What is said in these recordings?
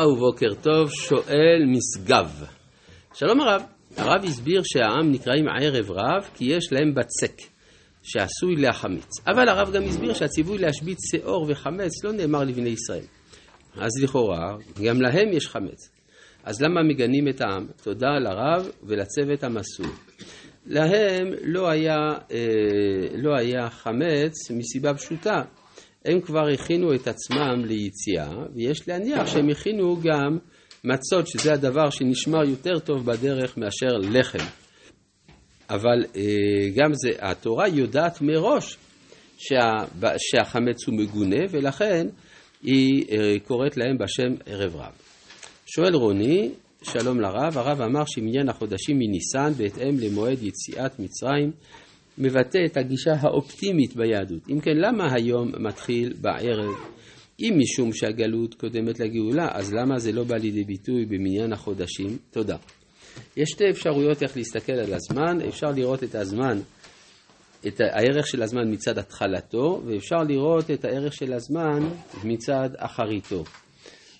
ובוקר טוב, שואל משגב. שלום הרב, הרב הסביר שהעם נקראים ערב רב כי יש להם בצק שעשוי להחמיץ. אבל הרב גם הסביר שהציווי להשבית שאור וחמץ לא נאמר לבני ישראל. אז לכאורה, גם להם יש חמץ. אז למה מגנים את העם? תודה לרב ולצוות המסור. להם לא היה, אה, לא היה חמץ מסיבה פשוטה. הם כבר הכינו את עצמם ליציאה, ויש להניח שהם הכינו גם מצות, שזה הדבר שנשמר יותר טוב בדרך מאשר לחם. אבל אה, גם זה, התורה יודעת מראש שה, שהחמץ הוא מגונה, ולכן היא אה, קוראת להם בשם ערב רב. שואל רוני, שלום לרב, הרב אמר שמניין החודשים מניסן בהתאם למועד יציאת מצרים מבטא את הגישה האופטימית ביהדות. אם כן, למה היום מתחיל בערב? אם משום שהגלות קודמת לגאולה, אז למה זה לא בא לידי ביטוי במניין החודשים? תודה. יש שתי אפשרויות איך להסתכל על הזמן, אפשר לראות את הזמן, את הערך של הזמן מצד התחלתו, ואפשר לראות את הערך של הזמן מצד אחריתו.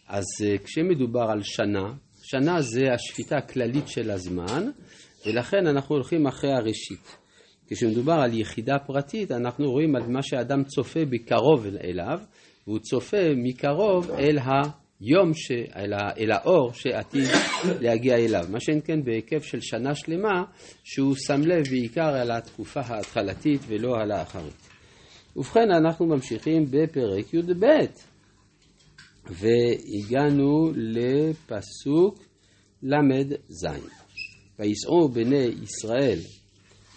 אז אה, כשמדובר על שנה, שנה זה השפיטה הכללית של הזמן, ולכן אנחנו הולכים אחרי הראשית. כשמדובר על יחידה פרטית, אנחנו רואים על מה שאדם צופה בקרוב אליו, והוא צופה מקרוב אל היום, ש... אל, ה... אל האור שעתיד להגיע אליו. מה שאין כן בהיקף של שנה שלמה, שהוא שם לב בעיקר על התקופה ההתחלתית ולא על האחרית. ובכן, אנחנו ממשיכים בפרק י"ב, והגענו לפסוק ל"ז. ויסעו בני ישראל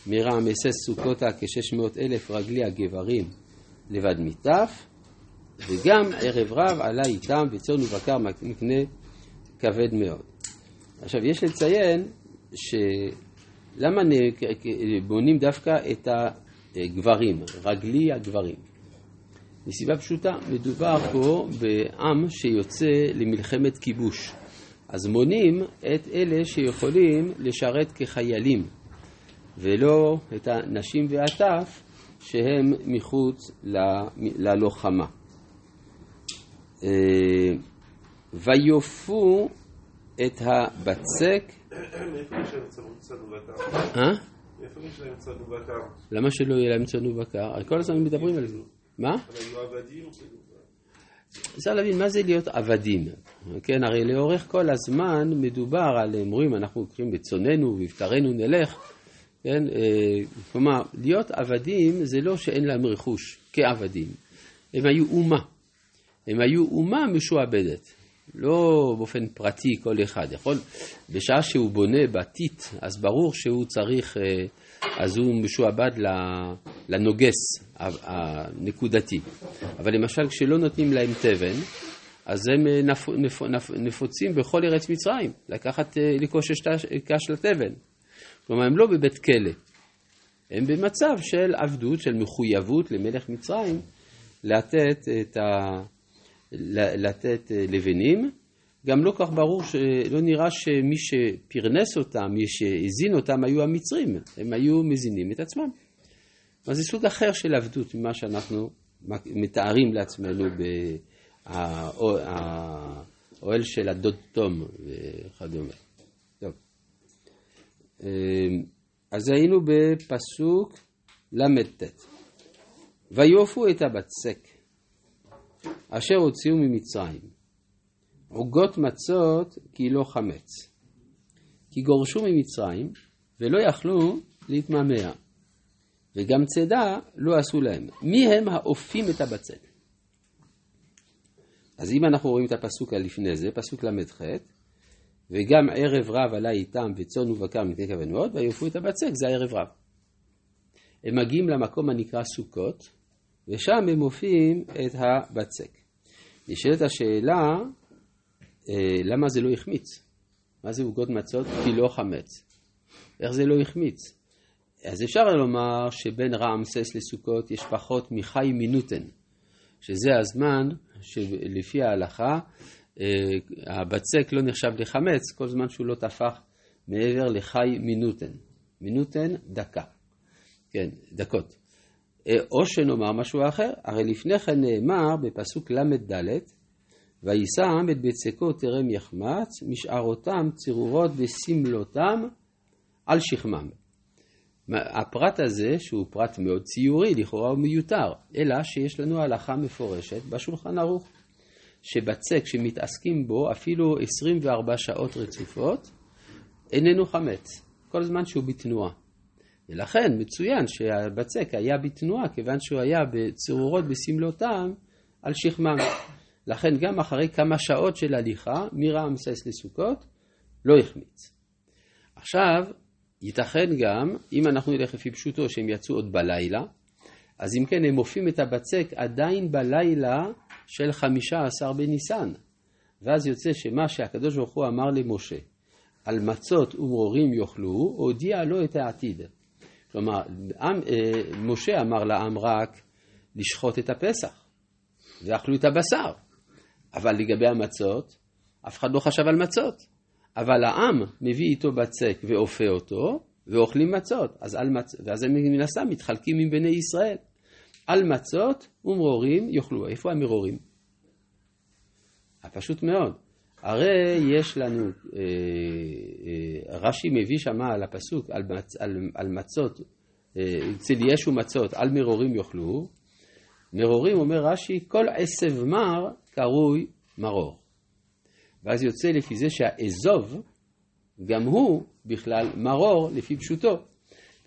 מרעמסס סוכותה כשש מאות אלף רגלי הגברים לבד מטף, וגם ערב רב עלה איתם וצאן ובקר מקנה כבד מאוד. עכשיו, יש לציין שלמה בונים דווקא את הגברים, רגלי הגברים? מסיבה פשוטה, מדובר פה בעם שיוצא למלחמת כיבוש. אז מונים את אלה שיכולים לשרת כחיילים. ולא את הנשים והטף שהם מחוץ ללוחמה. אה, ויופו את הבצק. אה? למה שלא יהיה להם צאן ובקר? כל הזמן מדברים על זה. מה? אפשר להבין מה זה להיות עבדים. כן, הרי לאורך כל הזמן מדובר על, אומרים, אנחנו לוקחים בצוננו ובבקרנו נלך. כן? אה, כלומר, להיות עבדים זה לא שאין להם רכוש כעבדים, הם היו אומה. הם היו אומה משועבדת, לא באופן פרטי כל אחד. יכול, בשעה שהוא בונה בתית, אז ברור שהוא צריך, אה, אז הוא משועבד לנוגס הנקודתי. אבל למשל, כשלא נותנים להם תבן, אז הם אה, נפ, נפ, נפ, נפוצים בכל ארץ מצרים, לקחת, לקושש את הקש לתבן. כלומר, הם לא בבית כלא, הם במצב של עבדות, של מחויבות למלך מצרים לתת, את ה... לתת אה, לבנים. גם לא כך ברור, לא נראה שמי שפרנס אותם, מי שהזין אותם, היו המצרים, הם היו מזינים את עצמם. אז זה סוג אחר של עבדות ממה שאנחנו מתארים לעצמנו באוהל של הדוד תום וכדומה. אמ, אז היינו בפסוק ל"ט. ויופו את הבצק אשר הוציאו ממצרים, עוגות מצות כי לא חמץ, כי גורשו ממצרים ולא יכלו להתמהמה, וגם צידה לא עשו להם. מי הם האופים את הבצק? אז אם אנחנו רואים את הפסוק הלפני זה, פסוק ל"ח, וגם ערב רב עלה איתם וצאן ובקר מפני כוונות, ויופו את הבצק, זה הערב רב. הם מגיעים למקום הנקרא סוכות, ושם הם מופיעים את הבצק. נשאלת השאלה, אה, למה זה לא החמיץ? מה זה עוגות מצות? כי לא חמץ. איך זה לא החמיץ? אז אפשר לומר שבין רעמסס לסוכות יש פחות מחי מינותן, שזה הזמן שלפי ההלכה הבצק לא נחשב לחמץ כל זמן שהוא לא טפח מעבר לחי מינותן. מינותן דקה. כן, דקות. אה, או שנאמר משהו אחר, הרי לפני כן נאמר בפסוק ל"ד, ויישא את בצקו טרם יחמץ, משערותם צרורות בסמלותם על שכמם. הפרט הזה, שהוא פרט מאוד ציורי, לכאורה הוא מיותר, אלא שיש לנו הלכה מפורשת בשולחן ערוך, שבצק שמתעסקים בו אפילו 24 שעות רצופות, איננו חמץ, כל זמן שהוא בתנועה. ולכן מצוין שהבצק היה בתנועה, כיוון שהוא היה בצרורות בסמלותם על שכמם. לכן גם אחרי כמה שעות של הליכה מרעמסס לסוכות לא החמיץ. עכשיו, ייתכן גם, אם אנחנו נלך לפי פשוטו שהם יצאו עוד בלילה, אז אם כן הם מופיעים את הבצק עדיין בלילה של חמישה עשר בניסן. ואז יוצא שמה שהקדוש ברוך הוא אמר למשה, על מצות ומרורים יאכלו, הודיע לו את העתיד. כלומר, אה, משה אמר לעם רק לשחוט את הפסח, ואכלו את הבשר. אבל לגבי המצות, אף אחד לא חשב על מצות. אבל העם מביא איתו בצק ואופה אותו, ואוכלים מצות. אז מצ... ואז הם מן הסתם מתחלקים עם בני ישראל. על מצות ומרורים יאכלו. איפה המרורים? פשוט מאוד. הרי יש לנו, אה, אה, רש"י מביא שמה על הפסוק, על, מצ, על, על מצות, אה, אצל ישו מצות, על מרורים יאכלו. מרורים, אומר רש"י, כל עשב מר קרוי מרור. ואז יוצא לפי זה שהאזוב, גם הוא בכלל מרור לפי פשוטו.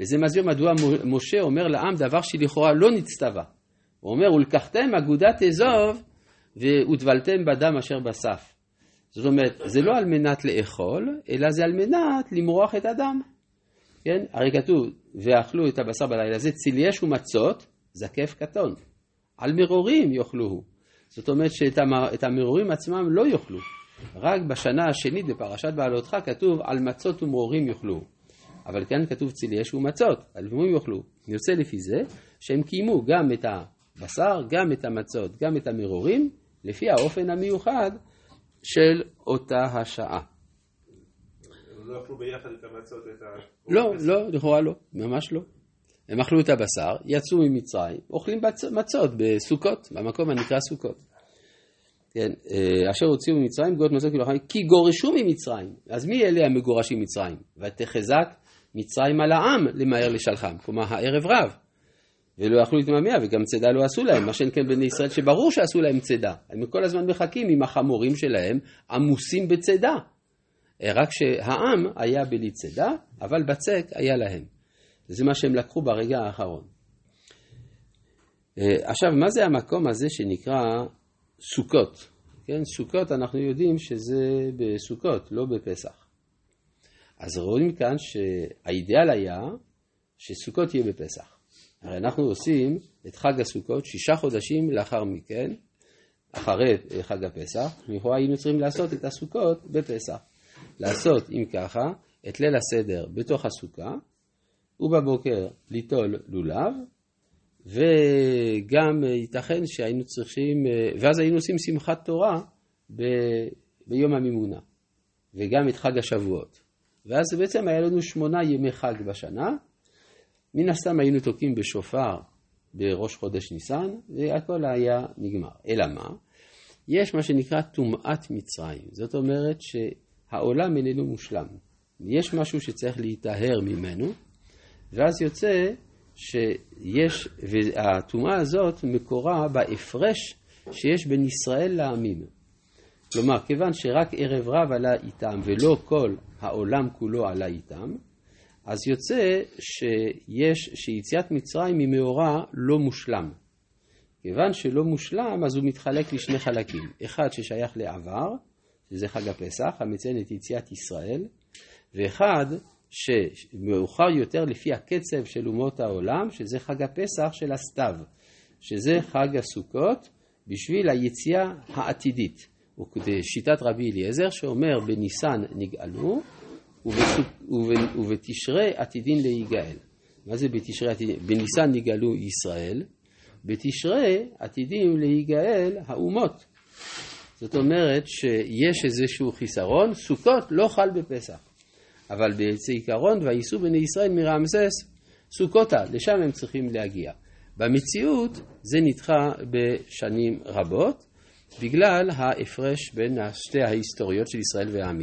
וזה מסביר מדוע משה אומר לעם דבר שלכאורה לא נצטווה. הוא אומר, ולקחתם אגודת אזוב והוטבלתם בדם אשר בסף. זאת אומרת, זה לא על מנת לאכול, אלא זה על מנת למרוח את הדם. כן? הרי כתוב, ואכלו את הבשר בלילה הזה, צילייש ומצות, זקף קטון. על מרורים יאכלוהו. זאת אומרת שאת המרורים עצמם לא יאכלו. רק בשנה השנית בפרשת בעלותך כתוב על מצות ומרורים יאכלו. אבל כאן כתוב צילייש ומצות, על מרורים יאכלו. יוצא לפי זה שהם קיימו גם את הבשר, גם את המצות, גם את המרורים, לפי האופן המיוחד של אותה השעה. לא אכלו ביחד את המצות, את ה... לא, לא, לכאורה לא, ממש לא. הם אכלו את הבשר, יצאו ממצרים, אוכלים מצות בסוכות, במקום הנקרא סוכות. כן, אה, אשר הוציאו ממצרים, גאות מצות כאילו כי גורשו ממצרים. אז מי אלה המגורשים ממצרים? ותחזק מצרים על העם למהר לשלחם. כלומר, הערב רב. ולא יכלו להתמהמה, וגם צידה לא עשו להם, מה שאין כן בני ישראל, שברור שעשו להם צידה. הם כל הזמן מחכים עם החמורים שלהם, עמוסים בצידה. אה, רק שהעם היה בלי צידה, אבל בצק היה להם. זה מה שהם לקחו ברגע האחרון. אה, עכשיו, מה זה המקום הזה שנקרא סוכות? כן, סוכות אנחנו יודעים שזה בסוכות, לא בפסח. אז רואים כאן שהאידאל היה שסוכות יהיה בפסח. הרי אנחנו עושים את חג הסוכות שישה חודשים לאחר מכן, אחרי חג הפסח, לכאורה היינו צריכים לעשות את הסוכות בפסח. לעשות, אם ככה, את ליל הסדר בתוך הסוכה, ובבוקר ליטול לולב, וגם ייתכן שהיינו צריכים, ואז היינו עושים שמחת תורה ב, ביום המימונה, וגם את חג השבועות. ואז בעצם היה לנו שמונה ימי חג בשנה, מן הסתם היינו תוקעים בשופר בראש חודש ניסן, והכל היה נגמר. אלא מה? יש מה שנקרא טומאת מצרים. זאת אומרת שהעולם איננו מושלם. יש משהו שצריך להיטהר ממנו, ואז יוצא שיש, והטומאה הזאת מקורה בהפרש שיש בין ישראל לעמים. כלומר, כיוון שרק ערב רב עלה איתם ולא כל העולם כולו עלה איתם, אז יוצא שיש, שיציאת מצרים היא מאורע לא מושלם. כיוון שלא מושלם, אז הוא מתחלק לשני חלקים. אחד ששייך לעבר, שזה חג הפסח, המציין את יציאת ישראל, ואחד שמאוחר יותר לפי הקצב של אומות העולם, שזה חג הפסח של הסתיו, שזה חג הסוכות בשביל היציאה העתידית. ושיטת רבי אליעזר שאומר בניסן נגאלו ובתשרי עתידין להיגאל. מה זה בתשרי עתידין? בניסן נגאלו ישראל, בתשרי עתידים להיגאל האומות. זאת אומרת שיש איזשהו חיסרון, סוכות לא חל בפסח. אבל בעיקרון, וייסעו בני ישראל מרעמסס סוכותה, לשם הם צריכים להגיע. במציאות זה נדחה בשנים רבות, בגלל ההפרש בין שתי ההיסטוריות של ישראל והעמים.